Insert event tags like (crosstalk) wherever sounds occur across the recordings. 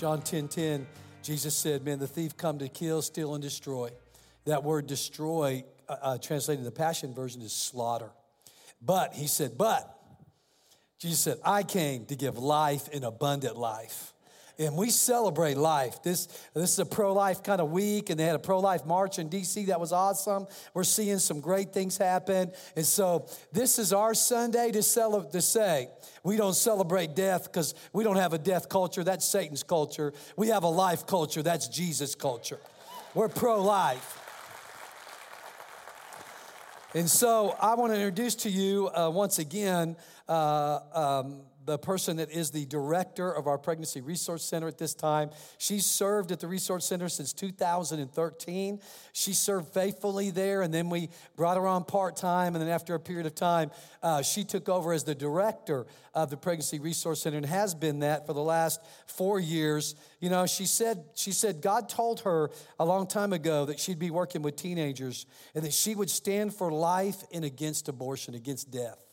John 10 10, Jesus said, Man, the thief come to kill, steal, and destroy. That word destroy, uh, uh, translated in the Passion Version, is slaughter. But, he said, but, Jesus said, I came to give life in abundant life and we celebrate life. This, this is a pro life kind of week, and they had a pro life march in DC that was awesome. We're seeing some great things happen. And so, this is our Sunday to, celebrate, to say, we don't celebrate death because we don't have a death culture. That's Satan's culture. We have a life culture. That's Jesus' culture. We're pro life. And so I want to introduce to you uh, once again uh, um, the person that is the director of our Pregnancy Resource Center at this time. She's served at the Resource Center since 2013. She served faithfully there, and then we brought her on part time. And then after a period of time, uh, she took over as the director of the Pregnancy Resource Center and has been that for the last four years. You know, she said, she said God told her a long time ago that she'd be working with teenagers and that she would stand for life and against abortion, against death.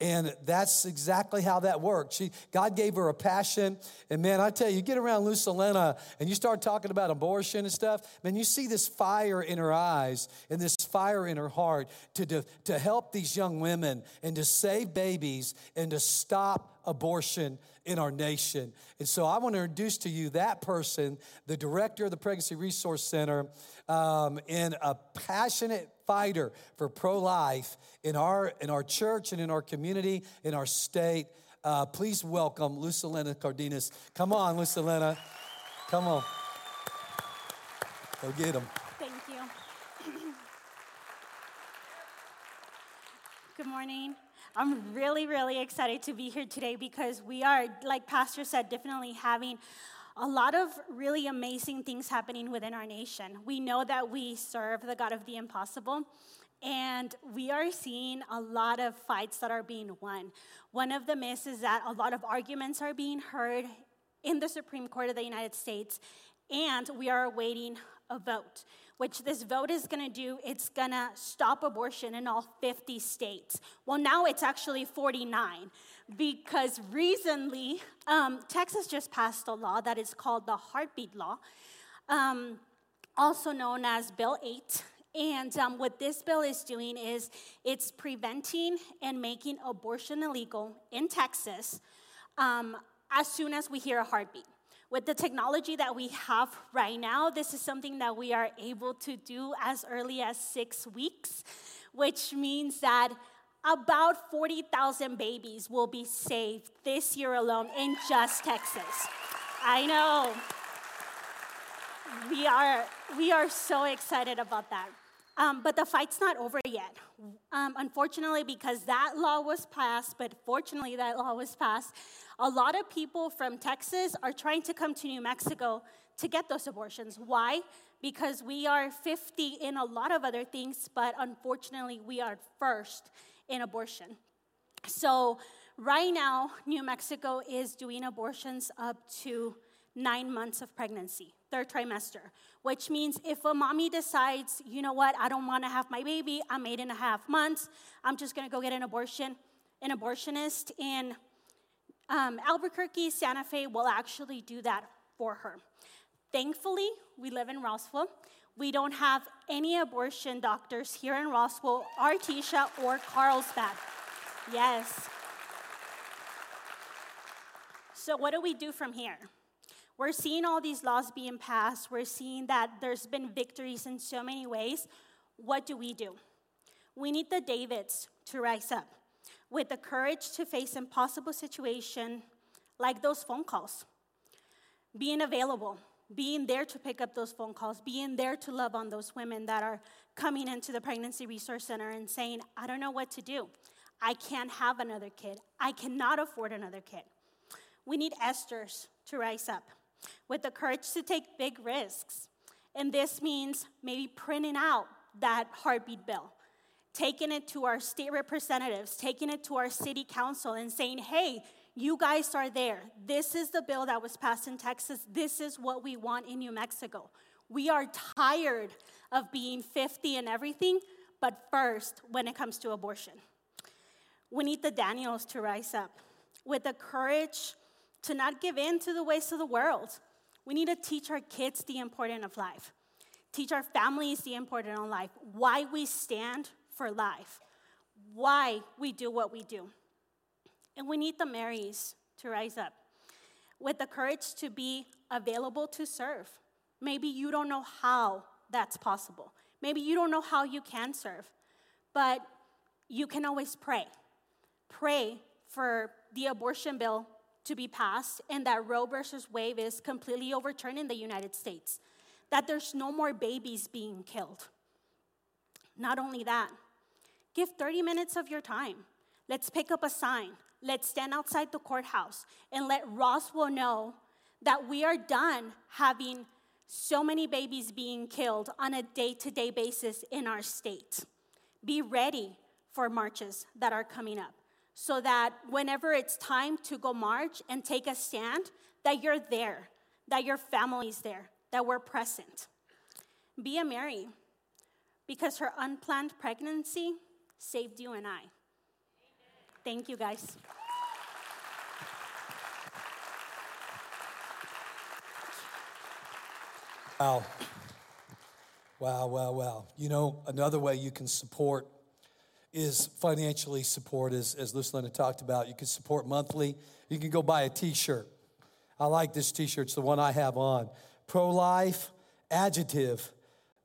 And that's exactly how that worked. She, God gave her a passion. And man, I tell you, you get around Lucelena and you start talking about abortion and stuff, man, you see this fire in her eyes and this fire in her heart to, to, to help these young women and to save babies and to stop abortion in our nation. And so I want to introduce to you that person, the director of the Pregnancy Resource Center, um, and a passionate fighter for pro life in our, in our church and in our community, in our state. Uh, please welcome Lucilena Cardenas. Come on, Lucilena. Come on. Go get him. Thank you. (clears throat) Good morning. I'm really, really excited to be here today because we are, like Pastor said, definitely having a lot of really amazing things happening within our nation. We know that we serve the God of the impossible, and we are seeing a lot of fights that are being won. One of them is, is that a lot of arguments are being heard in the Supreme Court of the United States, and we are awaiting a vote which this vote is going to do, it's going to stop abortion in all 50 states. Well, now it's actually 49 because recently um, Texas just passed a law that is called the Heartbeat Law, um, also known as Bill 8. And um, what this bill is doing is it's preventing and making abortion illegal in Texas um, as soon as we hear a heartbeat with the technology that we have right now, this is something that we are able to do as early as six weeks, which means that about 40,000 babies will be saved this year alone in just Texas. I know. We are, we are so excited about that. Um, but the fight's not over yet. Um, unfortunately, because that law was passed, but fortunately, that law was passed, a lot of people from Texas are trying to come to New Mexico to get those abortions. Why? Because we are 50 in a lot of other things, but unfortunately, we are first in abortion. So, right now, New Mexico is doing abortions up to nine months of pregnancy, third trimester, which means if a mommy decides, you know what, I don't wanna have my baby, I'm eight and a half months, I'm just gonna go get an abortion, an abortionist in um, Albuquerque, Santa Fe will actually do that for her. Thankfully, we live in Roswell. We don't have any abortion doctors here in Roswell, Artesia, or Carlsbad. Yes. So, what do we do from here? We're seeing all these laws being passed. We're seeing that there's been victories in so many ways. What do we do? We need the Davids to rise up with the courage to face impossible situation like those phone calls. Being available, being there to pick up those phone calls, being there to love on those women that are coming into the Pregnancy Resource Center and saying, I don't know what to do. I can't have another kid. I cannot afford another kid. We need Esther's to rise up with the courage to take big risks. And this means maybe printing out that heartbeat bill, taking it to our state representatives, taking it to our city council, and saying, hey, you guys are there. This is the bill that was passed in Texas. This is what we want in New Mexico. We are tired of being 50 and everything, but first, when it comes to abortion, we need the Daniels to rise up with the courage to not give in to the ways of the world, We need to teach our kids the importance of life, teach our families the importance of life, why we stand for life, why we do what we do. And we need the Marys to rise up with the courage to be available to serve. Maybe you don't know how that's possible. Maybe you don't know how you can serve, but you can always pray. Pray for the abortion bill to be passed and that Roe versus Wade is completely overturned in the United States, that there's no more babies being killed. Not only that, give 30 minutes of your time. Let's pick up a sign. Let's stand outside the courthouse and let Roswell know that we are done having so many babies being killed on a day to day basis in our state. Be ready for marches that are coming up so that whenever it's time to go march and take a stand, that you're there, that your family's there, that we're present. Be a Mary, because her unplanned pregnancy saved you and I. Thank you, guys. Wow. Wow, wow, wow. You know, another way you can support is financially support, as, as Lucelena talked about. You can support monthly. You can go buy a t shirt. I like this t shirt, it's the one I have on. Pro life, adjective,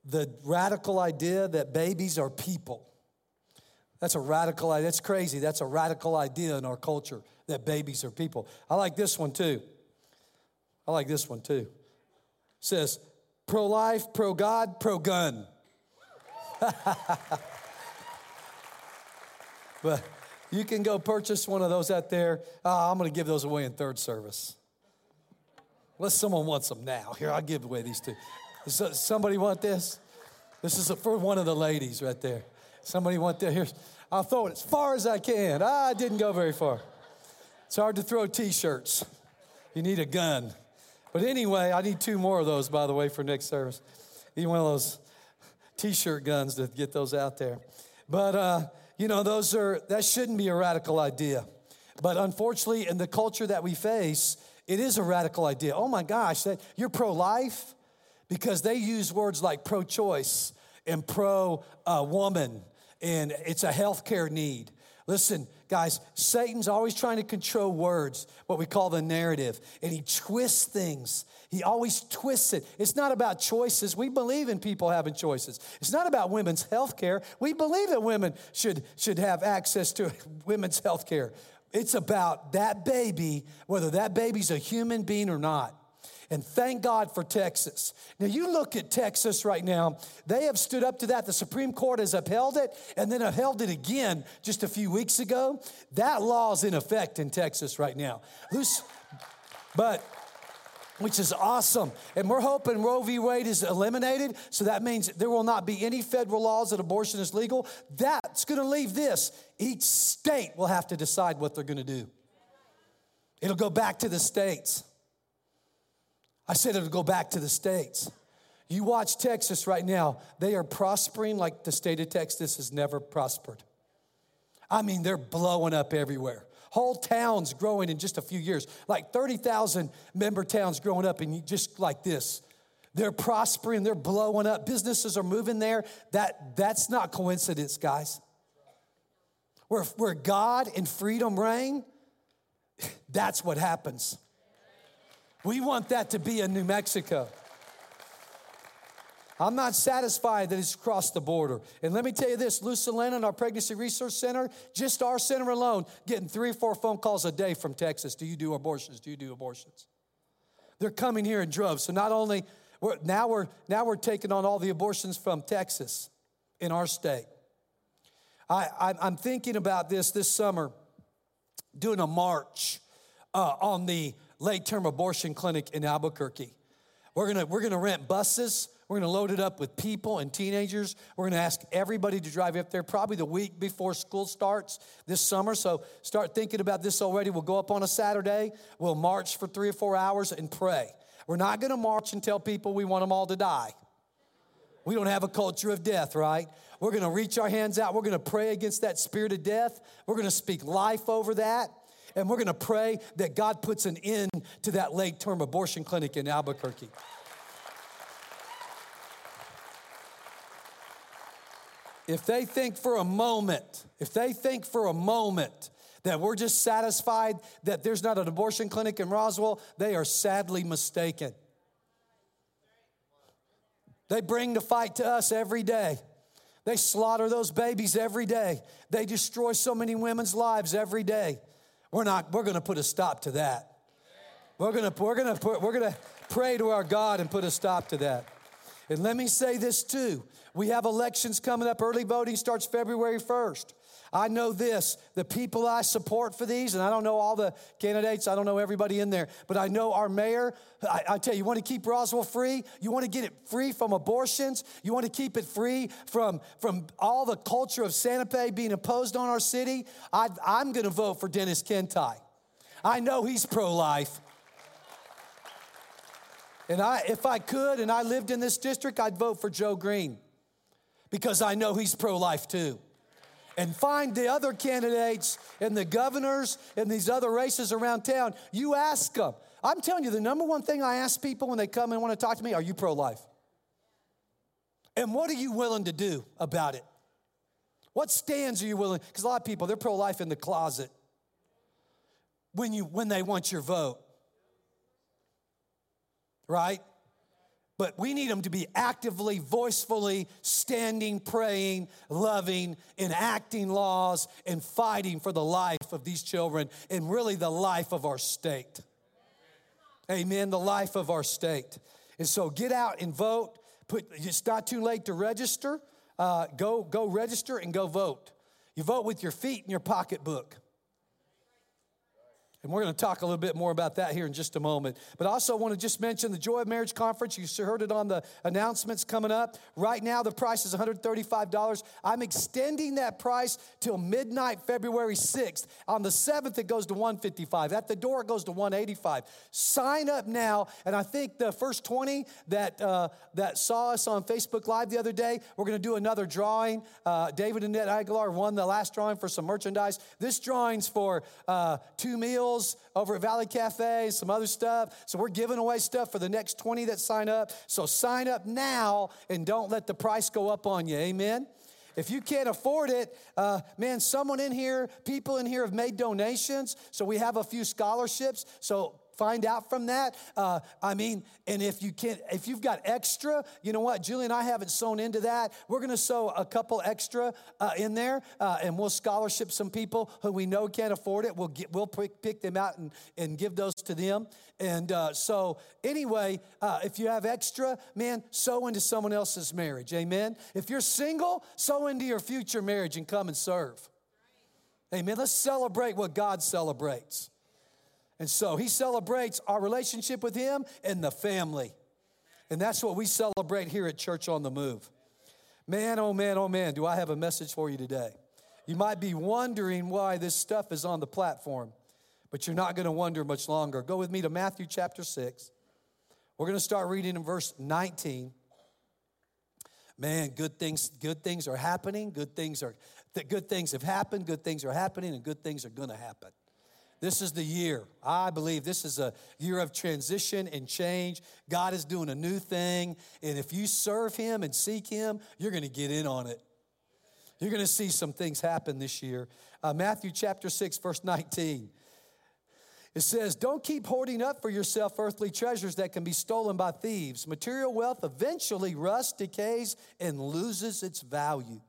the radical idea that babies are people. That's a radical idea. That's crazy. That's a radical idea in our culture that babies are people. I like this one too. I like this one too. It says pro life, pro God, pro gun. (laughs) But you can go purchase one of those out there. Uh, I'm going to give those away in third service. Unless someone wants them now. Here, I'll give away these two. Does somebody want this? This is for one of the ladies right there. Somebody want this? Here, I'll throw it as far as I can. Ah, I didn't go very far. It's hard to throw t-shirts. You need a gun. But anyway, I need two more of those, by the way, for next service. Need one of those t-shirt guns to get those out there. But uh, you know, those are, that shouldn't be a radical idea. But unfortunately, in the culture that we face, it is a radical idea. Oh my gosh, that, you're pro life? Because they use words like pro choice and pro uh, woman, and it's a healthcare need. Listen, guys, Satan's always trying to control words, what we call the narrative, and he twists things he always twists it. It's not about choices. We believe in people having choices. It's not about women's health care. We believe that women should, should have access to (laughs) women's health care. It's about that baby, whether that baby's a human being or not. And thank God for Texas. Now, you look at Texas right now, they have stood up to that. The Supreme Court has upheld it and then upheld it again just a few weeks ago. That law is in effect in Texas right now. But which is awesome. And we're hoping Roe v. Wade is eliminated, so that means there will not be any federal laws that abortion is legal. That's going to leave this. Each state will have to decide what they're going to do. It'll go back to the states. I said it'll go back to the states. You watch Texas right now, they are prospering like the state of Texas has never prospered. I mean, they're blowing up everywhere. Whole towns growing in just a few years, like 30,000 member towns growing up, and just like this. They're prospering, they're blowing up, businesses are moving there. That, that's not coincidence, guys. Where, where God and freedom reign, (laughs) that's what happens. We want that to be in New Mexico. I'm not satisfied that it's crossed the border. And let me tell you this Lucelena and our Pregnancy Resource Center, just our center alone, getting three or four phone calls a day from Texas. Do you do abortions? Do you do abortions? They're coming here in droves. So not only, we're, now, we're, now we're taking on all the abortions from Texas in our state. I, I, I'm thinking about this this summer, doing a march uh, on the late term abortion clinic in Albuquerque. We're gonna, we're gonna rent buses. We're to load it up with people and teenagers. We're to ask everybody to drive up there probably the week before school starts this summer. So start thinking about this already. We'll go up on a Saturday. We'll march for three or four hours and pray. We're not to march and tell people we want them all to die. We don't have a culture of death, right? We're to reach our hands out. We're to pray against that spirit of death. We're to speak life over that. And we're to pray that God puts an end to that late term abortion clinic in Albuquerque. If they think for a moment, if they think for a moment that we're just satisfied that there's not an abortion clinic in Roswell, they are sadly mistaken. They bring the fight to us every day. They slaughter those babies every day. They destroy so many women's lives every day. We're not, we're gonna put a stop to that. We're gonna, we're gonna, put, we're gonna pray to our God and put a stop to that. And let me say this too. We have elections coming up. Early voting starts February 1st. I know this the people I support for these, and I don't know all the candidates, I don't know everybody in there, but I know our mayor. I, I tell you, you want to keep Roswell free? You want to get it free from abortions? You want to keep it free from, from all the culture of Santa Fe being imposed on our city? I, I'm going to vote for Dennis Kintigh. I know he's pro life. And I, if I could and I lived in this district, I'd vote for Joe Green because I know he's pro life too and find the other candidates and the governors and these other races around town. You ask them. I'm telling you, the number one thing I ask people when they come and want to talk to me are you pro life? And what are you willing to do about it? What stands are you willing? Because a lot of people, they're pro life in the closet when, you, when they want your vote. Right? but we need them to be actively, voicefully standing, praying, loving, enacting laws, and fighting for the life of these children and really the life of our state. Amen. The life of our state. And so get out and vote. Put, it's not too late to register. Uh, go, go register and go vote. You vote with your feet in your pocketbook. And we're going to talk a little bit more about that here in just a moment. But I also want to just mention the Joy of Marriage Conference. You heard it on the announcements coming up. Right now, the price is $135. I'm extending that price till midnight, February 6th. On the 7th, it goes to 155. At the door, it goes to 185. Sign up now. And I think the first 20 that, uh, that saw us on Facebook Live the other day, we're going to do another drawing. Uh, David and Ned Aguilar won the last drawing for some merchandise. This drawing's for uh, two meals meals over at Valley Cafe, some other stuff. So we're giving away stuff for the next 20 that sign up. So sign up now and don't let the price go up on you. Amen. If you can't afford it, uh, man, someone in here, people in here have made donations. So we have a few scholarships. So find out from that. Uh, I mean, and if you can, if you've got extra, you know what? Julie and I haven't sown into that. We're going to sow a couple extra uh, in there, uh, and we'll scholarship some people who we know can't afford it. We'll get, we'll pick, pick them out and, and give those to them. And uh, so, anyway, uh, if you have extra, man, sow into someone else's marriage. Amen. If you're single, sow into your future marriage and come and serve. Amen. Let's celebrate what God celebrates. And so he celebrates our relationship with him and the family. And that's what we celebrate here at Church on the Move. Man, oh man, oh man, do I have a message for you today. You might be wondering why this stuff is on the platform, but you're not going to wonder much longer. Go with me to Matthew chapter 6. We're going to start reading in verse 19. Man, good things good things are happening. Good things are good things have happened, good things are happening and good things are going to happen. This is the year. I believe this is a year of transition and change. God is doing a new thing. And if you serve Him and seek Him, you're going to get in on it. You're going to see some things happen this year. Uh, Matthew chapter 6, verse 19. It says, Don't keep hoarding up for yourself earthly treasures that can be stolen by thieves. Material wealth eventually rusts, decays, and loses its value.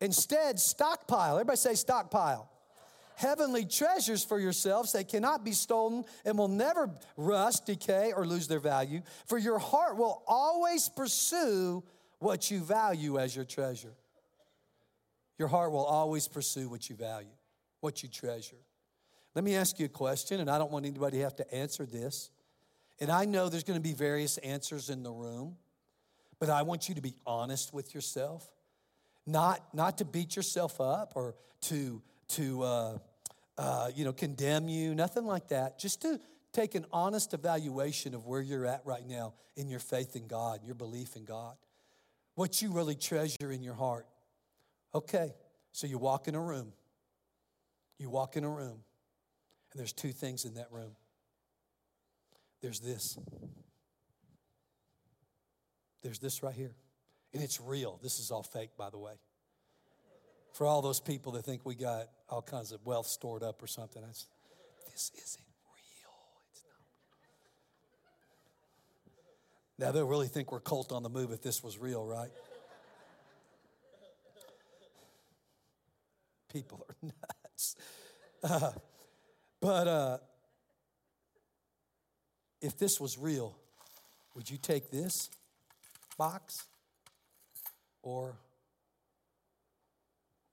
Instead, stockpile. Everybody say stockpile heavenly treasures for yourselves that cannot be stolen and will never rust, decay, or lose their value. For your heart will always pursue what you value as your treasure. Your heart will always pursue what you value, what you treasure. Let me ask you a question, and I don't want anybody to have to answer this. And I know there's going to be various answers in the room, but I want you to be honest with yourself. Not, not to beat yourself up or to, to uh, uh, you know, condemn you, nothing like that. Just to take an honest evaluation of where you're at right now in your faith in God, your belief in God, what you really treasure in your heart. Okay, so you walk in a room. You walk in a room, and there's two things in that room. there's this. There's this right here. And it's real. This is all fake, by the way. For all those people that think we got all kinds of wealth stored up or something, that's, this isn't real. It's not. Now, they'll really think we're cult on the move if this was real, right? People are (laughs) nuts. Uh, but uh, if this was real, would you take this box or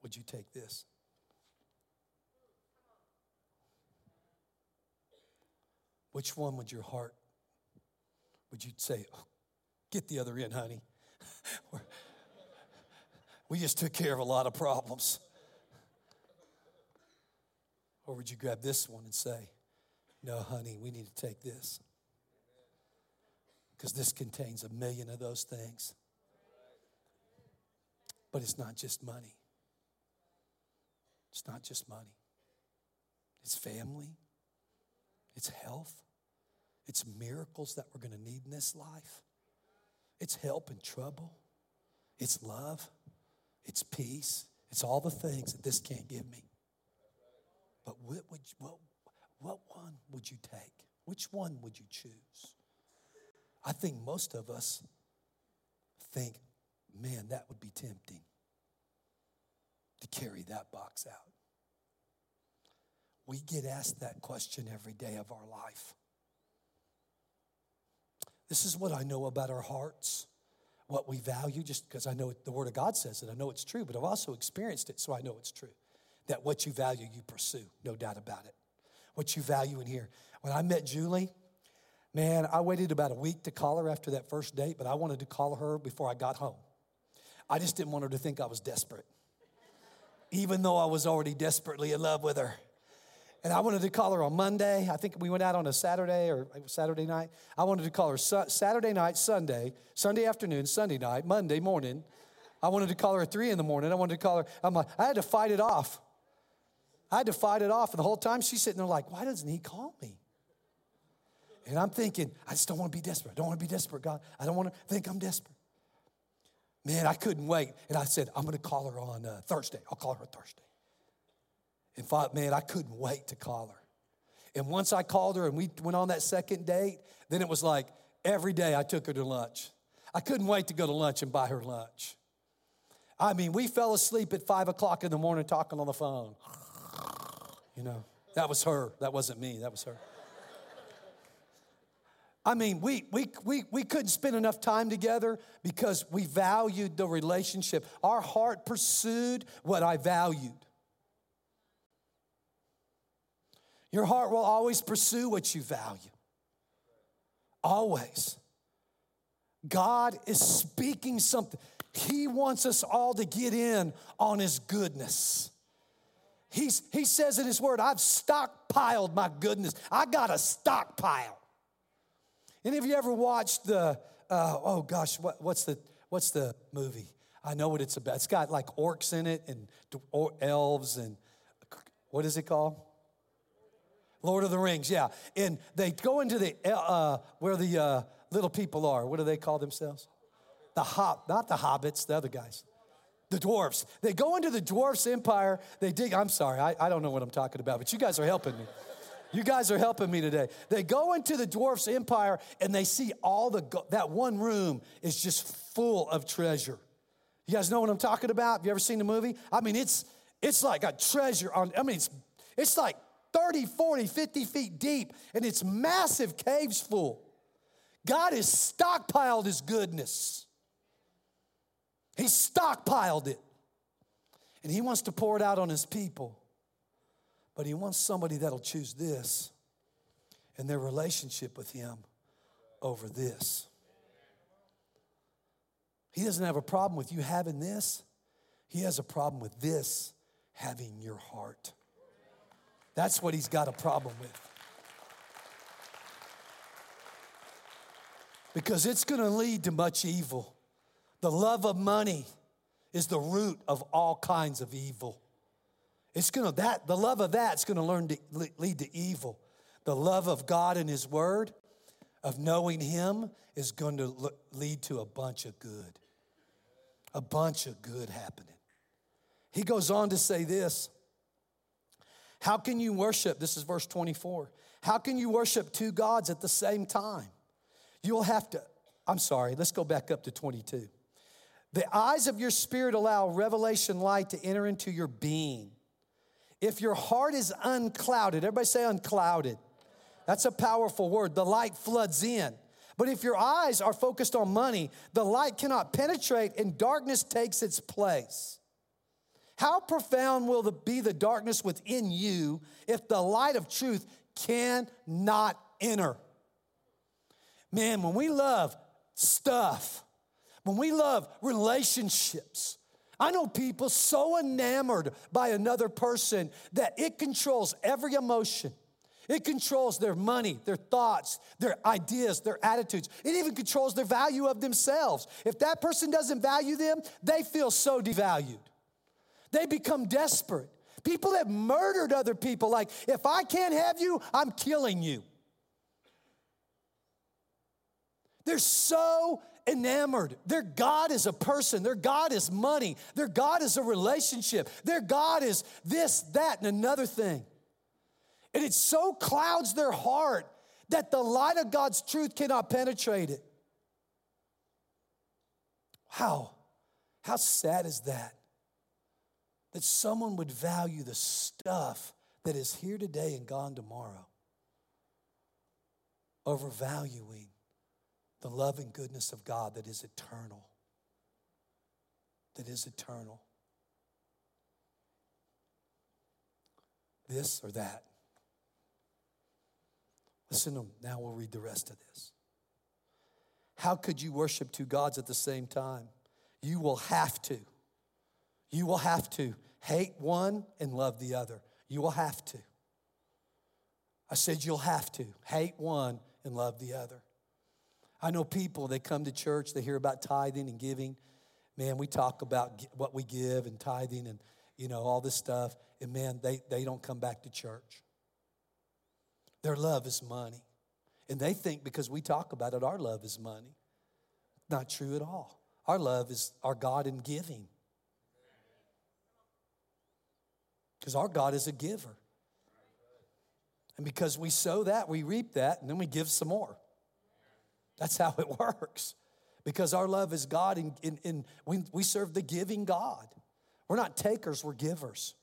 would you take this? Which one would your heart, would you say, oh, get the other end, honey? (laughs) we just took care of a lot of problems. Or would you grab this one and say, no, honey, we need to take this? Because this contains a million of those things. But it's not just money. It's not just money. It's family. It's health. It's miracles that we're going to need in this life. It's help in trouble. It's love. It's peace. It's all the things that this can't give me. But what, would, what, what one would you take? Which one would you choose? I think most of us think, man, that would be tempting to carry that box out. We get asked that question every day of our life. This is what I know about our hearts, what we value, just because I know the Word of God says it. I know it's true, but I've also experienced it, so I know it's true that what you value, you pursue, no doubt about it. What you value in here. When I met Julie, man, I waited about a week to call her after that first date, but I wanted to call her before I got home. I just didn't want her to think I was desperate, even though I was already desperately in love with her. And I wanted to call her on Monday. I think we went out on a Saturday or Saturday night. I wanted to call her Saturday night, Sunday, Sunday afternoon, Sunday night, Monday morning. I wanted to call her at three in the morning. I wanted to call her. I'm like, I had to fight it off. I had to fight it off. And the whole time she's sitting there like, why doesn't he call me? And I'm thinking, I just don't want to be desperate. I don't want to be desperate, God. I don't want to think I'm desperate. Man, I couldn't wait. And I said, I'm going to call her on uh, Thursday. I'll call her Thursday. And thought, man, I couldn't wait to call her. And once I called her and we went on that second date, then it was like every day I took her to lunch. I couldn't wait to go to lunch and buy her lunch. I mean, we fell asleep at five o'clock in the morning talking on the phone. You know, that was her. That wasn't me. That was her. I mean, we, we, we, we couldn't spend enough time together because we valued the relationship. Our heart pursued what I valued. Your heart will always pursue what you value. Always. God is speaking something. He wants us all to get in on His goodness. He's, he says in his word, I've stockpiled my goodness. I got a stockpile. Any of you ever watched the, uh, oh gosh, what, what's, the, what's the movie? I know what it's about. It's got like orcs in it and elves and what is it called? Lord of the Rings, yeah. And they go into the, uh, where the uh, little people are. What do they call themselves? The hop, not the hobbits, the other guys the dwarfs. They go into the dwarfs' empire. They dig. I'm sorry, I, I don't know what I'm talking about, but you guys are helping me. You guys are helping me today. They go into the dwarfs' empire and they see all the, that one room is just full of treasure. You guys know what I'm talking about? Have you ever seen the movie? I mean, it's, it's like a treasure on, I mean, it's, it's like 30, 40, 50 feet deep and it's massive caves full. God has stockpiled his goodness. He stockpiled it. And he wants to pour it out on his people. But he wants somebody that'll choose this and their relationship with him over this. He doesn't have a problem with you having this, he has a problem with this having your heart. That's what he's got a problem with. Because it's going to lead to much evil. The love of money is the root of all kinds of evil. It's gonna that the love of that's gonna learn to lead to evil. The love of God and His Word, of knowing Him is going to lead to a bunch of good. A bunch of good happening. He goes on to say this How can you worship? This is verse 24. How can you worship two gods at the same time? You'll have to, I'm sorry, let's go back up to 22. The eyes of your spirit allow revelation light to enter into your being. If your heart is unclouded, everybody say unclouded. That's a powerful word. The light floods in. But if your eyes are focused on money, the light cannot penetrate and darkness takes its place. How profound will the, be the darkness within you if the light of truth cannot enter? Man, when we love stuff, when we love relationships, I know people so enamored by another person that it controls every emotion. It controls their money, their thoughts, their ideas, their attitudes. It even controls their value of themselves. If that person doesn't value them, they feel so devalued. They become desperate. People have murdered other people, like, if I can't have you, I'm killing you. They're so enamored. Their God is a person, their God is money, their God is a relationship, their God is this, that, and another thing. And it so clouds their heart that the light of God's truth cannot penetrate it. How? How sad is that? That someone would value the stuff that is here today and gone tomorrow over valuing the love and goodness of God that is eternal. That is eternal. This or that. Listen to. Now we'll read the rest of this. How could you worship two gods at the same time? You will have to. You will have to hate one and love the other. You will have to. I said you'll have to hate one and love the other. I know people, they come to church, they hear about tithing and giving. Man, we talk about what we give and tithing and, you know, all this stuff. And man, they, they don't come back to church. Their love is money. And they think because we talk about it, our love is money. Not true at all. Our love is our God in giving. Because our God is a giver. And because we sow that, we reap that, and then we give some more. That's how it (laughs) works. Because our love is God, and, and, and we, we serve the giving God. We're not takers, we're givers.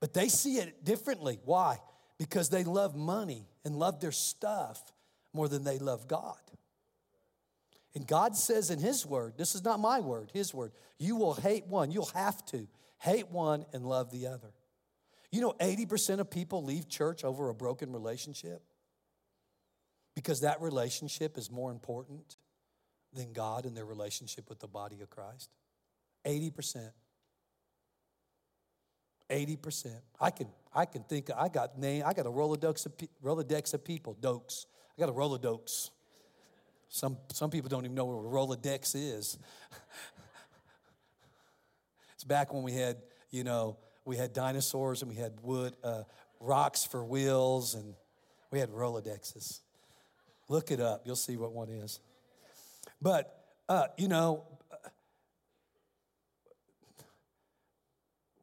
But they see it differently. Why? Because they love money and love their stuff more than they love God. And God says in His word, this is not my word, His word, you will hate one, you'll have to hate one and love the other. You know, 80% of people leave church over a broken relationship because that relationship is more important than God and their relationship with the body of Christ. 80%. 80%. I can I can think I got name I got a Rolodex of, Rolodex of people, dokes. I got a Rolodex. Some some people don't even know what a Rolodex is. (laughs) it's back when we had, you know, we had dinosaurs and we had wood uh, rocks for wheels and we had Rolodexes. Look it up, you'll see what one is. But, uh, you know,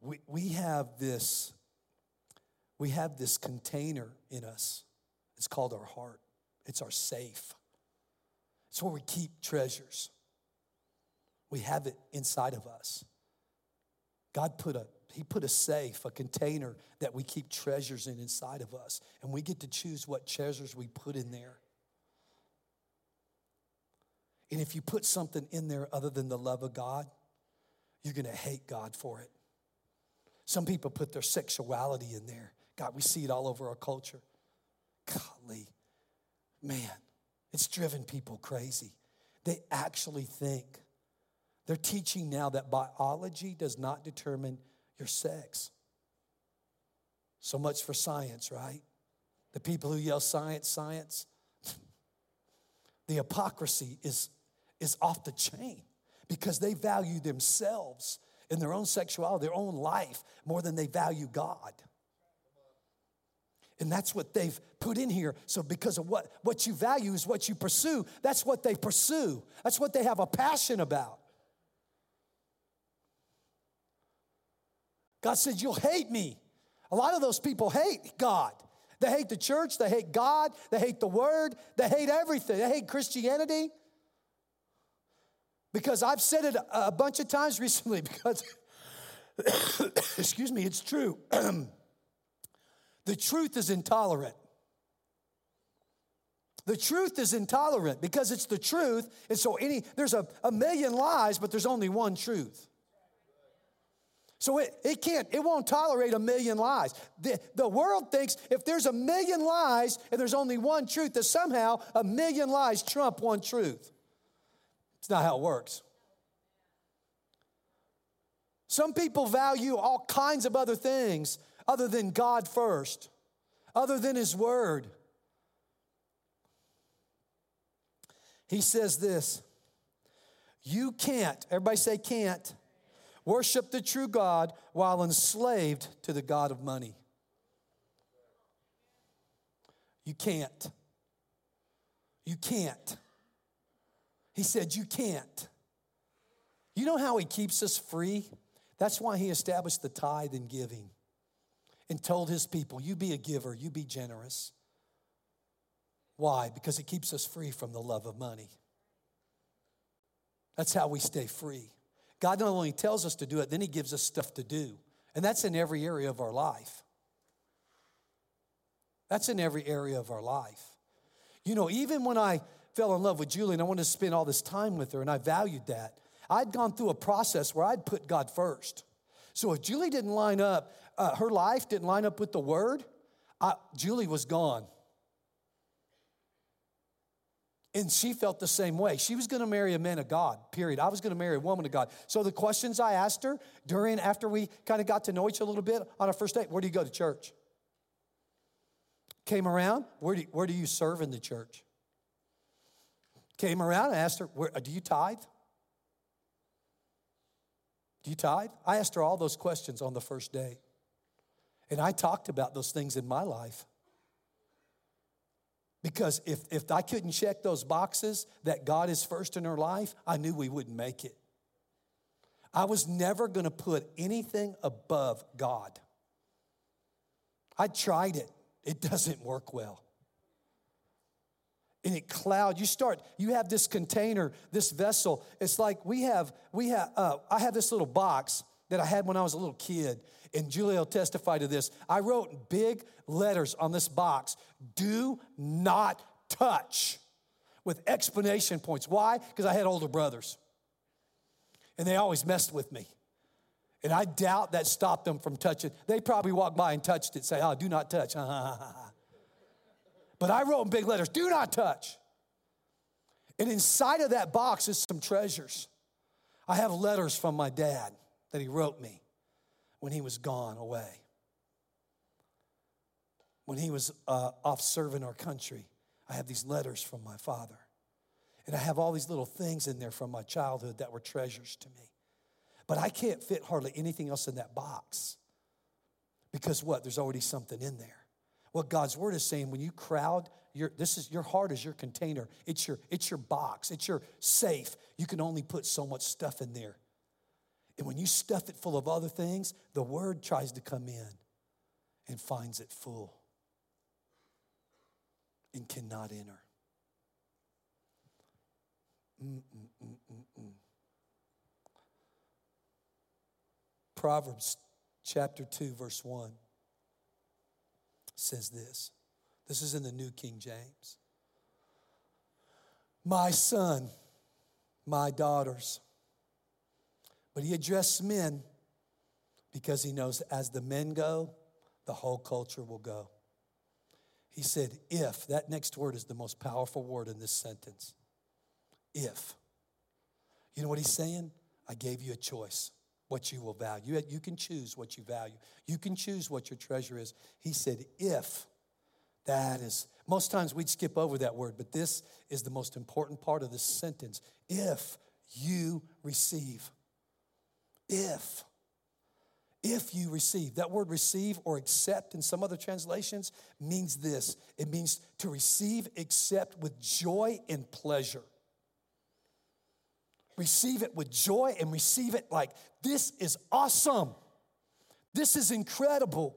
we, we have this we have this container in us. It's called our heart. It's our safe. It's where we keep treasures. We have it inside of us. God put a he put a safe a container that we keep treasures in inside of us. And we get to choose what treasures we put in there and if you put something in there other than the love of God, you're going to hate God for it. Some people put their sexuality in there. God, we see it all over our culture. Golly, man, it's driven people crazy. They actually think. They're teaching now that biology does not determine your sex. So much for science, right? The people who yell science, science. (laughs) the hypocrisy is is off the chain because they value themselves and their own sexuality, their own life, more than they value God. And that's what they've put in here. So, because of what, what you value is what you pursue, that's what they pursue. That's what they have a passion about. God said, You'll hate me. A lot of those people hate God. They hate the church, they hate God, they hate the word, they hate everything. They hate Christianity. Because I've said it a bunch of times (laughs) recently, because, (coughs) excuse me, it's true. (clears throat) the truth is intolerant. The truth is intolerant because it's the truth. And so any there's a, a million lies, but there's only one truth. So it, it can't, it won't tolerate a million lies. The, the world thinks if there's a million lies and there's only one truth, that somehow a million lies trump one truth. It's not how it works. Some people value all kinds of other things other than God first, other than His Word. He says this You can't, everybody say can't worship the true God while enslaved to the God of money. You can't. You can't. He said, You can't. You know how He keeps us free? That's why He established the tithe and giving and told His people, You be a giver, you be generous. Why? Because it keeps us free from the love of money. That's how we stay free. God not only tells us to do it, then He gives us stuff to do. And that's in every area of our life. That's in every area of our life. You know, even when I fell in love with Julie and I wanted to spend all this time with her, and I valued that, I'd gone through a process where I'd put God first. So if Julie didn't line up, uh, her life didn't line up with the Word, I, Julie was gone. And she felt the same way. She was going to marry a man of God, period. I was going to marry a woman of God. So the questions I asked her during, after we kind of got to know each other a little bit on our first date, where do you go to church? Came around, where do where do you serve in the church? Came around and asked her, where, uh, do you tithe? Do you tithe? I asked her all those questions on the first day. And I talked about those things in my life. Because if, if I couldn't check those boxes that God is first in her life, I knew we wouldn't make it. I was never going to put anything above God. I tried it, it (laughs) doesn't work well. And it cloud, you start, you have this container, this vessel. It's like we have, we have, uh, I have this little box that I had when I was a little kid and Julia will testify to this. I wrote big letters on this box do not touch with explanation points. Why? Because I had older brothers and they always messed with me. And I doubt that stopped them from touching. They probably walked by and touched it, say, oh, do not touch. (laughs) but I wrote in big letters, do not touch. And inside of that box is some treasures. I have letters from my dad that he wrote me when he was gone away. When he was uh, off serving our country, I have these letters from my father. And I have all these little things in there from my childhood that were treasures to me. But I can't fit hardly anything else in that box. Because what? There's already something in there. What God's word is saying, when you crowd, your, this is your heart is your container. It's your, it's your box, it's your safe. You can only put so much stuff in there. And when you stuff it full of other things, the word tries to come in and finds it full and cannot enter. Mm-mm-mm-mm-mm. Proverbs chapter 2, verse 1 says this. This is in the New King James. My son, my daughters, but he addressed men because he knows as the men go, the whole culture will go. He said, if, that next word is the most powerful word in this sentence. If. You know what he's saying? I gave you a choice what you will value. You, can choose what you value, you can choose what your treasure is. He said, if. That is, most times we'd skip over that word, but this is the most important part of this sentence. If you receive if. If you receive, that word receive or accept in some other translations means this it means to receive, accept with joy and pleasure. Receive it with joy and receive it like, this is awesome. This is incredible.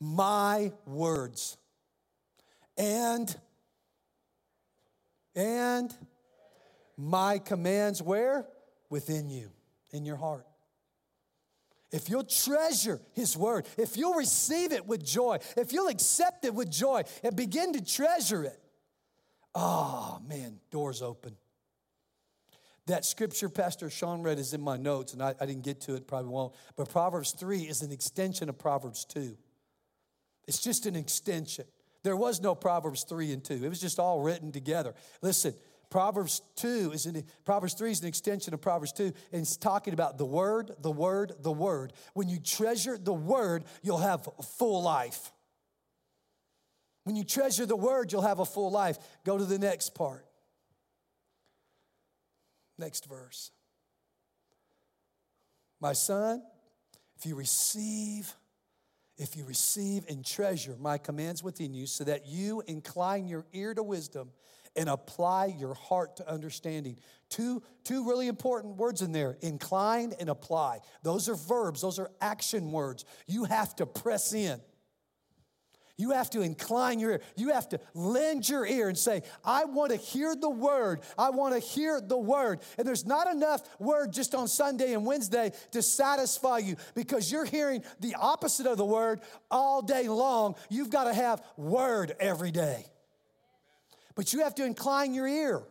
My words. And, and my commands where? Within you, in your heart. If you'll treasure His word, if you'll receive it with joy, if you'll accept it with joy and begin to treasure it, oh man, doors open. That scripture Pastor Sean read is in my notes, and I, I didn't get to it, probably won't. But Proverbs 3 is an extension of Proverbs 2. It's just an extension. There was no Proverbs 3 and 2, it was just all written together. Listen, Proverbs 2 is an, Proverbs 3 is an extension of Proverbs 2, and it's talking about the word, the word, the word. When you treasure the word, you'll have full life. When you treasure the word, you'll have a full life. Go to the next part. Next verse. My son, if you receive, if you receive and treasure my commands within you, so that you incline your ear to wisdom and apply your heart to understanding. Two, two really important words in there incline and apply. Those are verbs, those are action words. You have to press in. You have to incline your ear. You have to lend your ear and say, I want to hear the word. I want to hear the word. And there's not enough word just on Sunday and Wednesday to satisfy you because you're hearing the opposite of the word all day long. You've got to have word every day. But you have to incline your ear.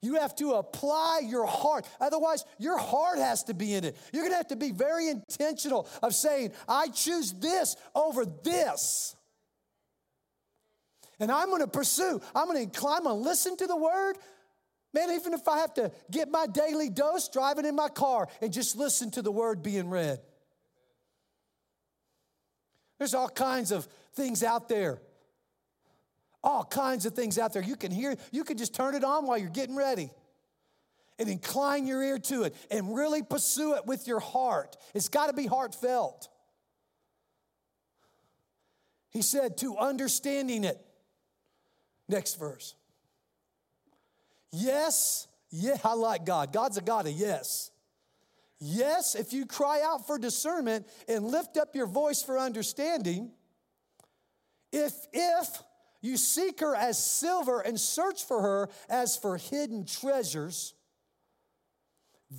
You have to apply your heart. Otherwise, your heart has to be in it. You're going to have to be very intentional of saying, I choose this over this. And I'm going to pursue, I'm going to going to listen to the word. Man, even if I have to get my daily dose driving in my car and just listen to the word being read. There's all kinds of things out there. All kinds of things out there. You can hear, you can just turn it on while you're getting ready and incline your ear to it and really pursue it with your heart. It's got to be heartfelt. He said, to understanding it. Next verse. Yes, yeah, I like God. God's a God of yes. Yes, if you cry out for discernment and lift up your voice for understanding, if if you seek her as silver and search for her as for hidden treasures,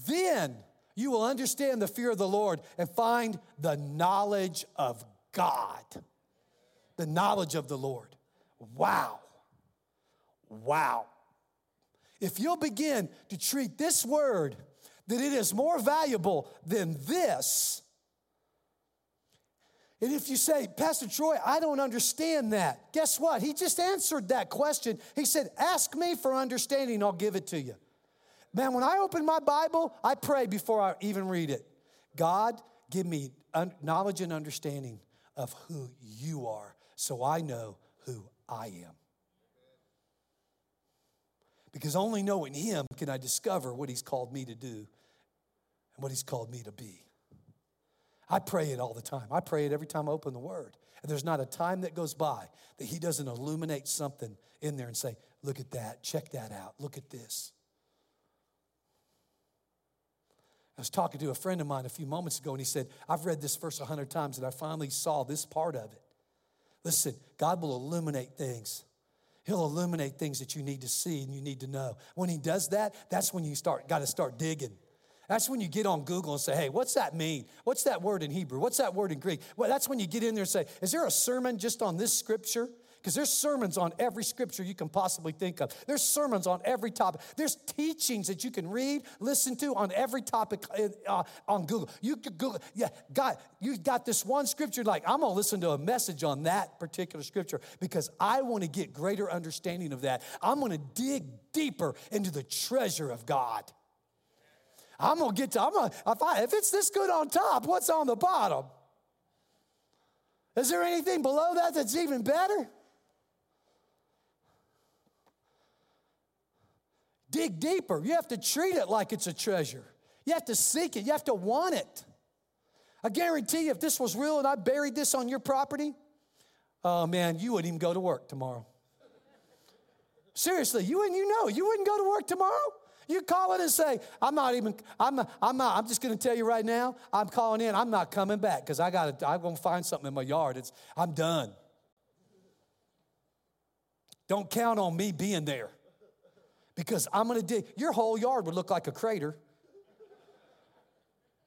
then you will understand the fear of the Lord and find the knowledge of God. The knowledge of the Lord. Wow. Wow. If you'll begin to treat this word that it is more valuable than this, and if you say, Pastor Troy, I don't understand that, guess what? He just answered that question. He said, Ask me for understanding, I'll give it to you. Man, when I open my Bible, I pray before I even read it. God, give me knowledge and understanding of who you are so I know who I am. Because only knowing Him can I discover what He's called me to do and what He's called me to be. I pray it all the time. I pray it every time I open the Word. And there's not a time that goes by that He doesn't illuminate something in there and say, look at that, check that out, look at this. I was talking to a friend of mine a few moments ago, and he said, I've read this verse a hundred times, and I finally saw this part of it. Listen, God will illuminate things He'll illuminate things that you need to see and you need to know. When he does that, that's when you start got to start digging. That's when you get on Google and say, hey, what's that mean? What's that word in Hebrew? What's that word in Greek? Well, that's when you get in there and say, is there a sermon just on this scripture? Because there's sermons on every scripture you can possibly think of. There's sermons on every topic. There's teachings that you can read, listen to on every topic uh, on Google. You could Google, yeah, God, you got this one scripture, like, I'm gonna listen to a message on that particular scripture because I wanna get greater understanding of that. I'm gonna dig deeper into the treasure of God. I'm gonna get to, I'm gonna, if, I, if it's this good on top, what's on the bottom? Is there anything below that that's even better? Dig deeper. You have to treat it like it's a treasure. You have to seek it. You have to want it. I guarantee you, if this was real and I buried this on your property, oh man, you wouldn't even go to work tomorrow. Seriously, you wouldn't, you know, you wouldn't go to work tomorrow? You call it and say, I'm not even, I'm not, I'm not, I'm just gonna tell you right now, I'm calling in, I'm not coming back because I gotta, I'm gonna find something in my yard. It's, I'm done. Don't count on me being there because I'm gonna dig. Your whole yard would look like a crater.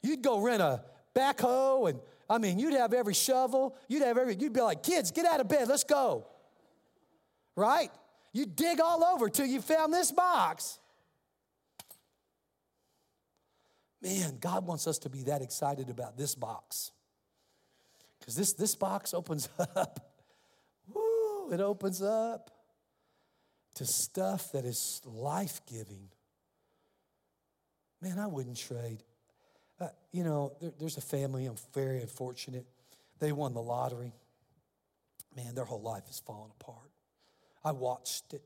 You'd go rent a backhoe and I mean, you'd have every shovel, you'd have every, you'd be like, kids, get out of bed, let's go. Right? You dig all over till you found this box. Man, God wants us to be that excited about this box. Because this, this box opens (laughs) up. Woo, it opens up to stuff that is life giving. Man, I wouldn't trade. Uh, you know, there, there's a family, I'm very unfortunate. They won the lottery. Man, their whole life is falling apart. I watched it.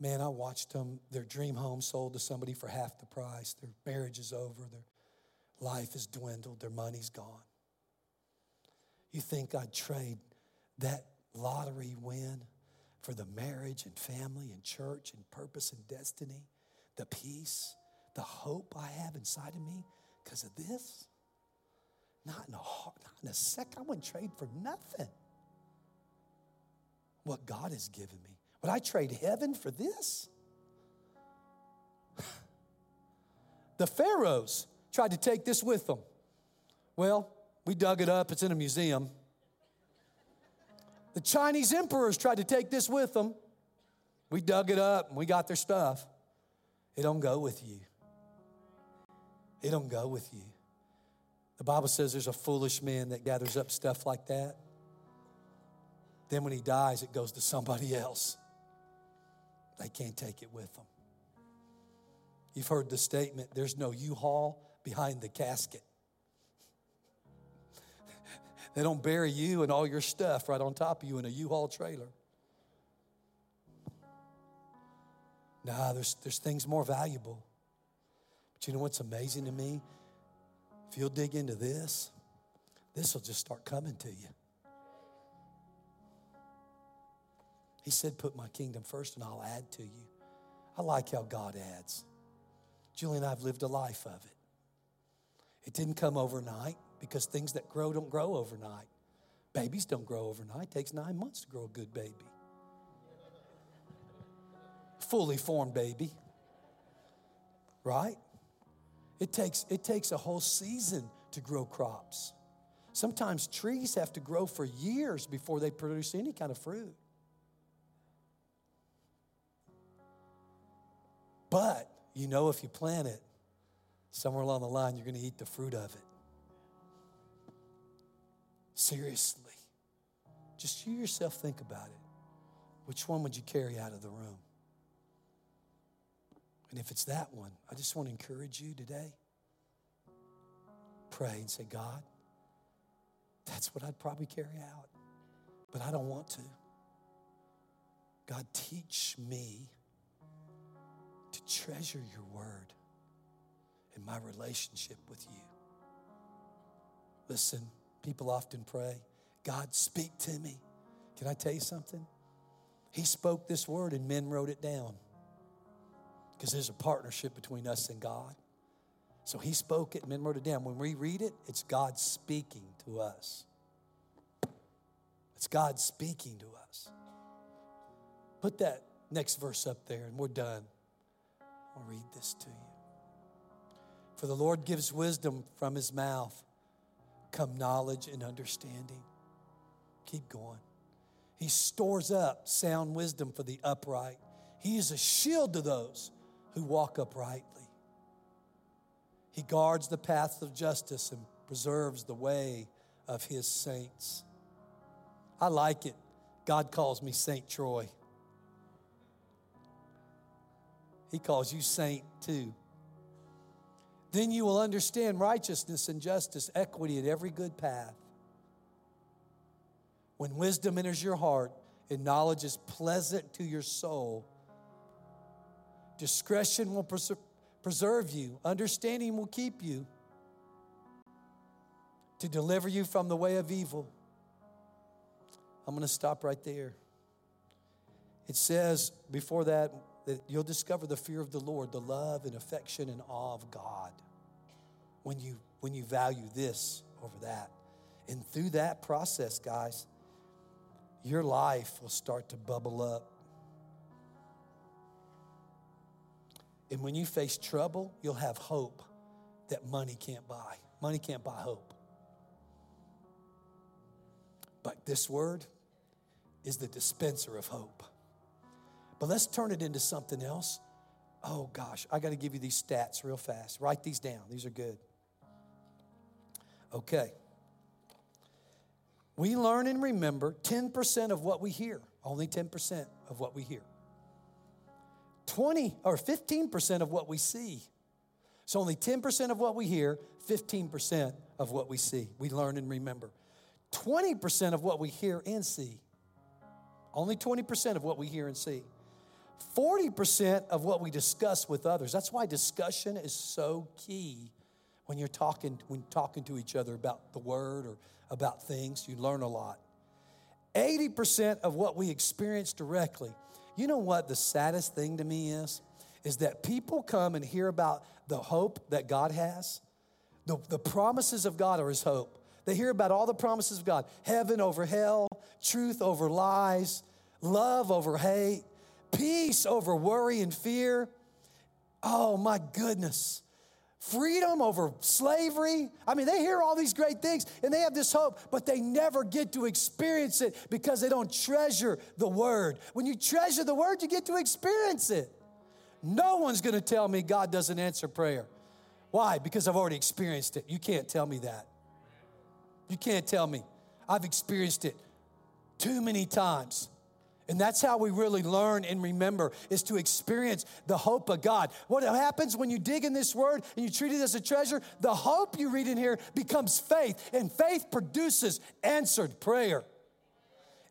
Man, I watched them, their dream home sold to somebody for half the price. Their marriage is over. Their life is dwindled. Their money's gone. You think I'd trade that lottery win for the marriage and family and church and purpose and destiny, the peace, the hope I have inside of me because of this? Not in a not in a sec. I wouldn't trade for nothing. What God has given me. Would I trade heaven for this? (sighs) the Pharaohs tried to take this with them. Well, we dug it up, it's in a museum. The Chinese emperors tried to take this with them. We dug it up and we got their stuff. It don't go with you. It don't go with you. The Bible says there's a foolish man that gathers up stuff like that. Then when he dies, it goes to somebody else. They can't take it with them. You've heard the statement there's no U Haul behind the casket. They don't bury you and all your stuff right on top of you in a U Haul trailer. Nah, there's, there's things more valuable. But you know what's amazing to me? If you'll dig into this, this will just start coming to you. He said, Put my kingdom first and I'll add to you. I like how God adds. Julie and I have lived a life of it. It didn't come overnight because things that grow don't grow overnight. Babies don't grow overnight. It takes nine months to grow a good baby. Fully formed baby. Right? It takes, it takes a whole season to grow crops. Sometimes trees have to grow for years before they produce any kind of fruit. But you know, if you plant it, somewhere along the line, you're going to eat the fruit of it. Seriously. Just you yourself think about it. Which one would you carry out of the room? And if it's that one, I just want to encourage you today. Pray and say, God, that's what I'd probably carry out, but I don't want to. God, teach me to treasure your word in my relationship with you. Listen, people often pray, God, speak to me. Can I tell you something? He spoke this word and men wrote it down because there's a partnership between us and God. So he spoke it men wrote it down. When we read it, it's God speaking to us. It's God speaking to us. Put that next verse up there and we're done. I'll read this to you. For the Lord gives wisdom from his mouth, come knowledge and understanding. Keep going. He stores up sound wisdom for the upright. He is a shield to those who walk uprightly. He guards the path of justice and preserves the way of his saints. I like it. God calls me Saint Troy. He calls you saint too. Then you will understand righteousness and justice, equity, and every good path. When wisdom enters your heart and knowledge is pleasant to your soul, discretion will preserve you, understanding will keep you. to deliver you from the way of evil. I'm going to stop right there. It says before that that you'll discover the fear of the Lord, the love and affection and awe of God when you when you value this over that. And through that process, guys, your life will start to bubble up. And when you face trouble, you'll have hope that money can't buy. Money can't buy hope. But this word is the dispenser of hope. But let's turn it into something else. Oh gosh, I got to give you these stats real fast. Write these down, these are good. Okay. We learn and remember 10% of what we hear, only 10% of what we hear. 20 or 15% of what we see. So only 10% of what we hear, 15% of what we see. We learn and remember. 20% of what we hear and see. Only 20% of what we hear and see. 40% of what we discuss with others. That's why discussion is so key when you're talking when talking to each other about the word or about things. You learn a lot. 80% of what we experience directly. You know what the saddest thing to me is? Is that people come and hear about the hope that God has. The, the promises of God are his hope. They hear about all the promises of God heaven over hell, truth over lies, love over hate, peace over worry and fear. Oh my goodness. Freedom over slavery. I mean, they hear all these great things and they have this hope, but they never get to experience it because they don't treasure the word. When you treasure the word, you get to experience it. No one's gonna tell me God doesn't answer prayer. Why? Because I've already experienced it. You can't tell me that. You can't tell me. I've experienced it too many times. And that's how we really learn and remember is to experience the hope of God. What happens when you dig in this word and you treat it as a treasure? The hope you read in here becomes faith, and faith produces answered prayer.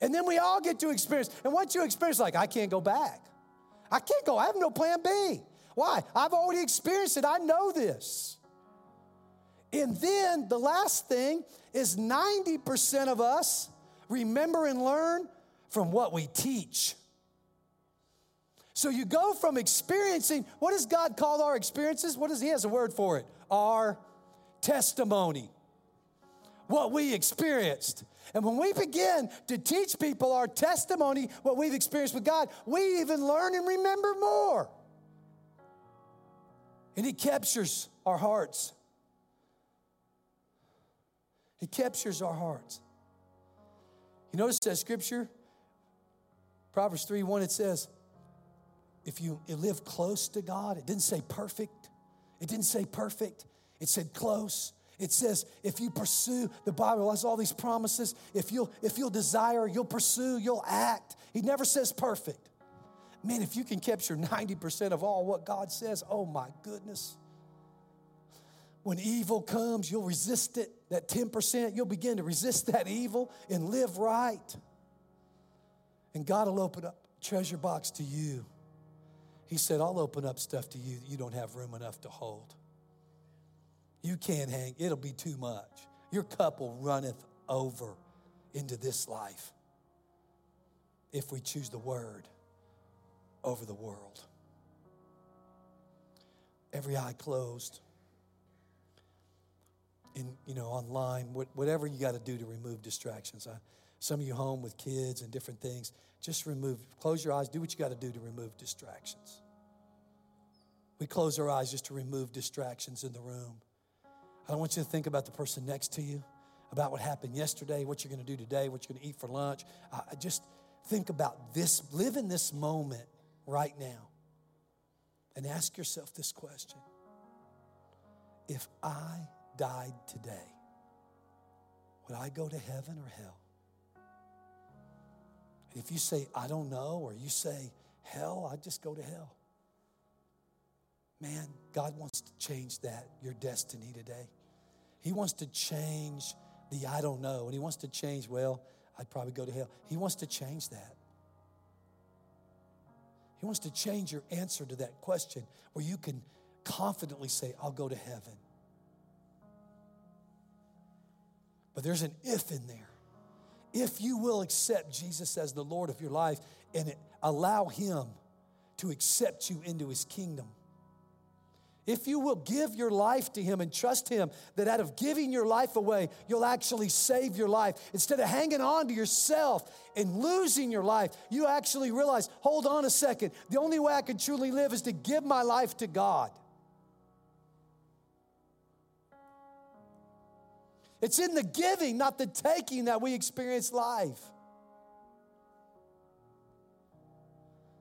And then we all get to experience. And once you experience, like, I can't go back. I can't go. I have no plan B. Why? I've already experienced it. I know this. And then the last thing is 90% of us remember and learn from what we teach. So you go from experiencing, what does God call our experiences? What does He has a word for it? Our testimony. What we experienced. And when we begin to teach people our testimony, what we've experienced with God, we even learn and remember more. And He captures our hearts. He captures our hearts. You notice that scripture? Proverbs 3 1, it says, if you live close to God, it didn't say perfect. It didn't say perfect. It said close. It says if you pursue, the Bible has all these promises. If you'll, if you'll desire, you'll pursue, you'll act. He never says perfect. Man, if you can capture 90% of all what God says, oh my goodness. When evil comes, you'll resist it. That 10%, you'll begin to resist that evil and live right. And God will open up treasure box to you. He said, I'll open up stuff to you that you don't have room enough to hold. You can't hang, it'll be too much. Your cup will runneth over into this life if we choose the word over the world. Every eye closed. In, you know, online, whatever you got to do to remove distractions. I, some of you home with kids and different things, just remove, close your eyes, do what you got to do to remove distractions. We close our eyes just to remove distractions in the room. I don't want you to think about the person next to you, about what happened yesterday, what you're going to do today, what you're going to eat for lunch. I just think about this, live in this moment right now, and ask yourself this question If I died today, would I go to heaven or hell? And if you say, I don't know, or you say, hell, I just go to hell. Man, God wants to change that, your destiny today. He wants to change the I don't know, and He wants to change, well, I'd probably go to hell. He wants to change that. He wants to change your answer to that question where you can confidently say, I'll go to heaven. But there's an if in there. If you will accept Jesus as the Lord of your life and allow Him to accept you into His kingdom, if you will give your life to Him and trust Him that out of giving your life away, you'll actually save your life. Instead of hanging on to yourself and losing your life, you actually realize hold on a second. The only way I can truly live is to give my life to God. It's in the giving, not the taking, that we experience life.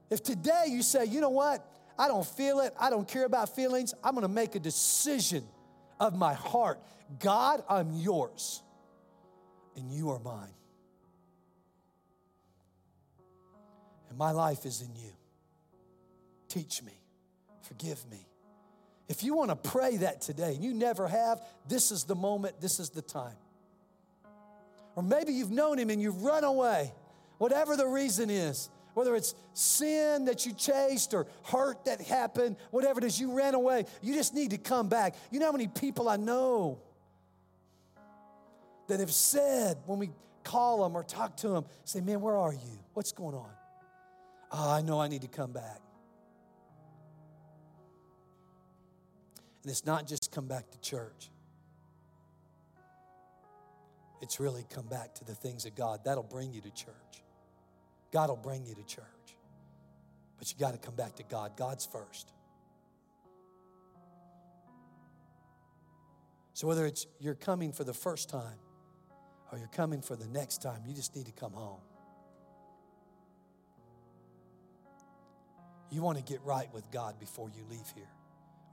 If today you say, you know what? I don't feel it. I don't care about feelings. I'm going to make a decision of my heart. God, I'm yours, and you are mine. And my life is in you. Teach me, forgive me. If you want to pray that today and you never have, this is the moment, this is the time. Or maybe you've known him and you've run away, whatever the reason is whether it's sin that you chased or hurt that happened, whatever it is, you ran away. You just need to come back. You know how many people I know that have said when we call them or talk to them, say, Man, where are you? What's going on? Oh, I know I need to come back. And it's not just come back to church. It's really come back to the things of God. That'll bring you to church. God will bring you to church. But you got to come back to God. God's first. So whether it's you're coming for the first time or you're coming for the next time, you just need to come home. You want to get right with God before you leave here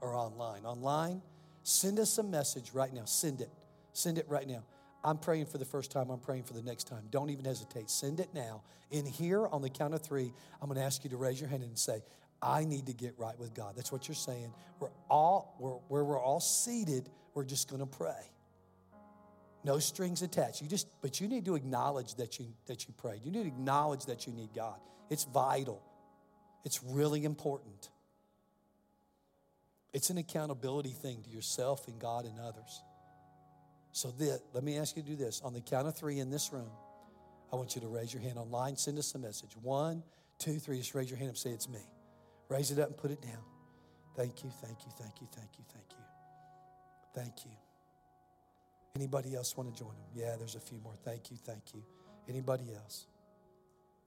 or online. Online, send us a message right now. Send it. Send it right now. I'm praying for the first time, I'm praying for the next time. Don't even hesitate. Send it now. In here, on the count of three, I'm going to ask you to raise your hand and say, I need to get right with God. That's what you're saying. We're all, we're, where we're all seated, we're just going to pray. No strings attached. You just, but you need to acknowledge that you that you prayed. You need to acknowledge that you need God. It's vital. It's really important. It's an accountability thing to yourself and God and others. So this, let me ask you to do this. On the count of three in this room, I want you to raise your hand online. Send us a message. One, two, three. Just raise your hand and say, It's me. Raise it up and put it down. Thank you, thank you, thank you, thank you, thank you. Thank you. Anybody else want to join them? Yeah, there's a few more. Thank you, thank you. Anybody else?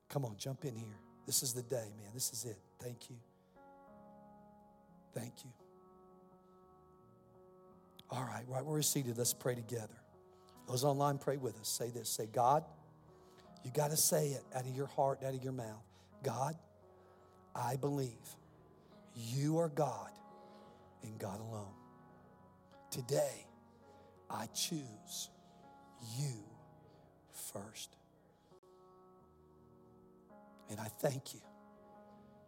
Come on, jump in here. This is the day, man. This is it. Thank you. Thank you. All right, right where we're seated, let's pray together. Those online, pray with us. Say this Say, God, you got to say it out of your heart, out of your mouth. God, I believe you are God and God alone. Today, I choose you first. And I thank you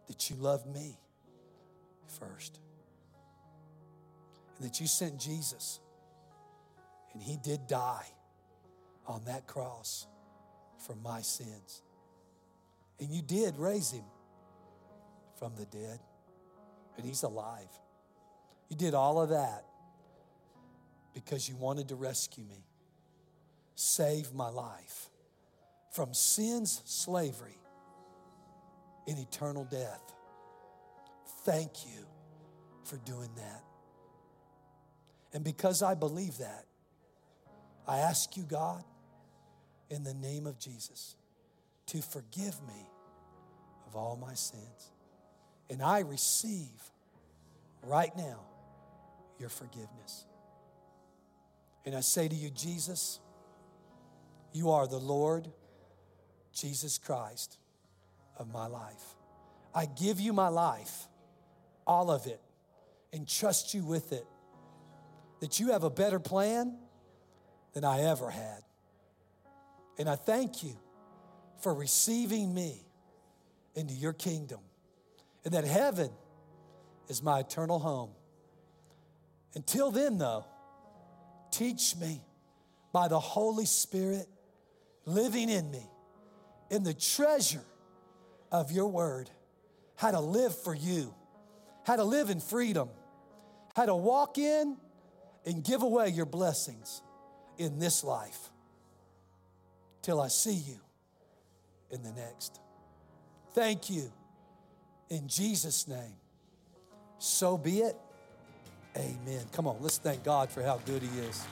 that you love me first and that you sent Jesus and he did die on that cross for my sins. And you did raise him from the dead, and he's alive. You did all of that because you wanted to rescue me, save my life from sin's slavery and eternal death. Thank you for doing that. And because I believe that, I ask you, God, in the name of Jesus, to forgive me of all my sins. And I receive right now your forgiveness. And I say to you, Jesus, you are the Lord Jesus Christ of my life. I give you my life, all of it, and trust you with it that you have a better plan than I ever had. And I thank you for receiving me into your kingdom and that heaven is my eternal home. Until then, though, teach me by the Holy Spirit living in me in the treasure of your word how to live for you, how to live in freedom, how to walk in and give away your blessings in this life till I see you in the next. Thank you. In Jesus' name. So be it. Amen. Come on, let's thank God for how good He is.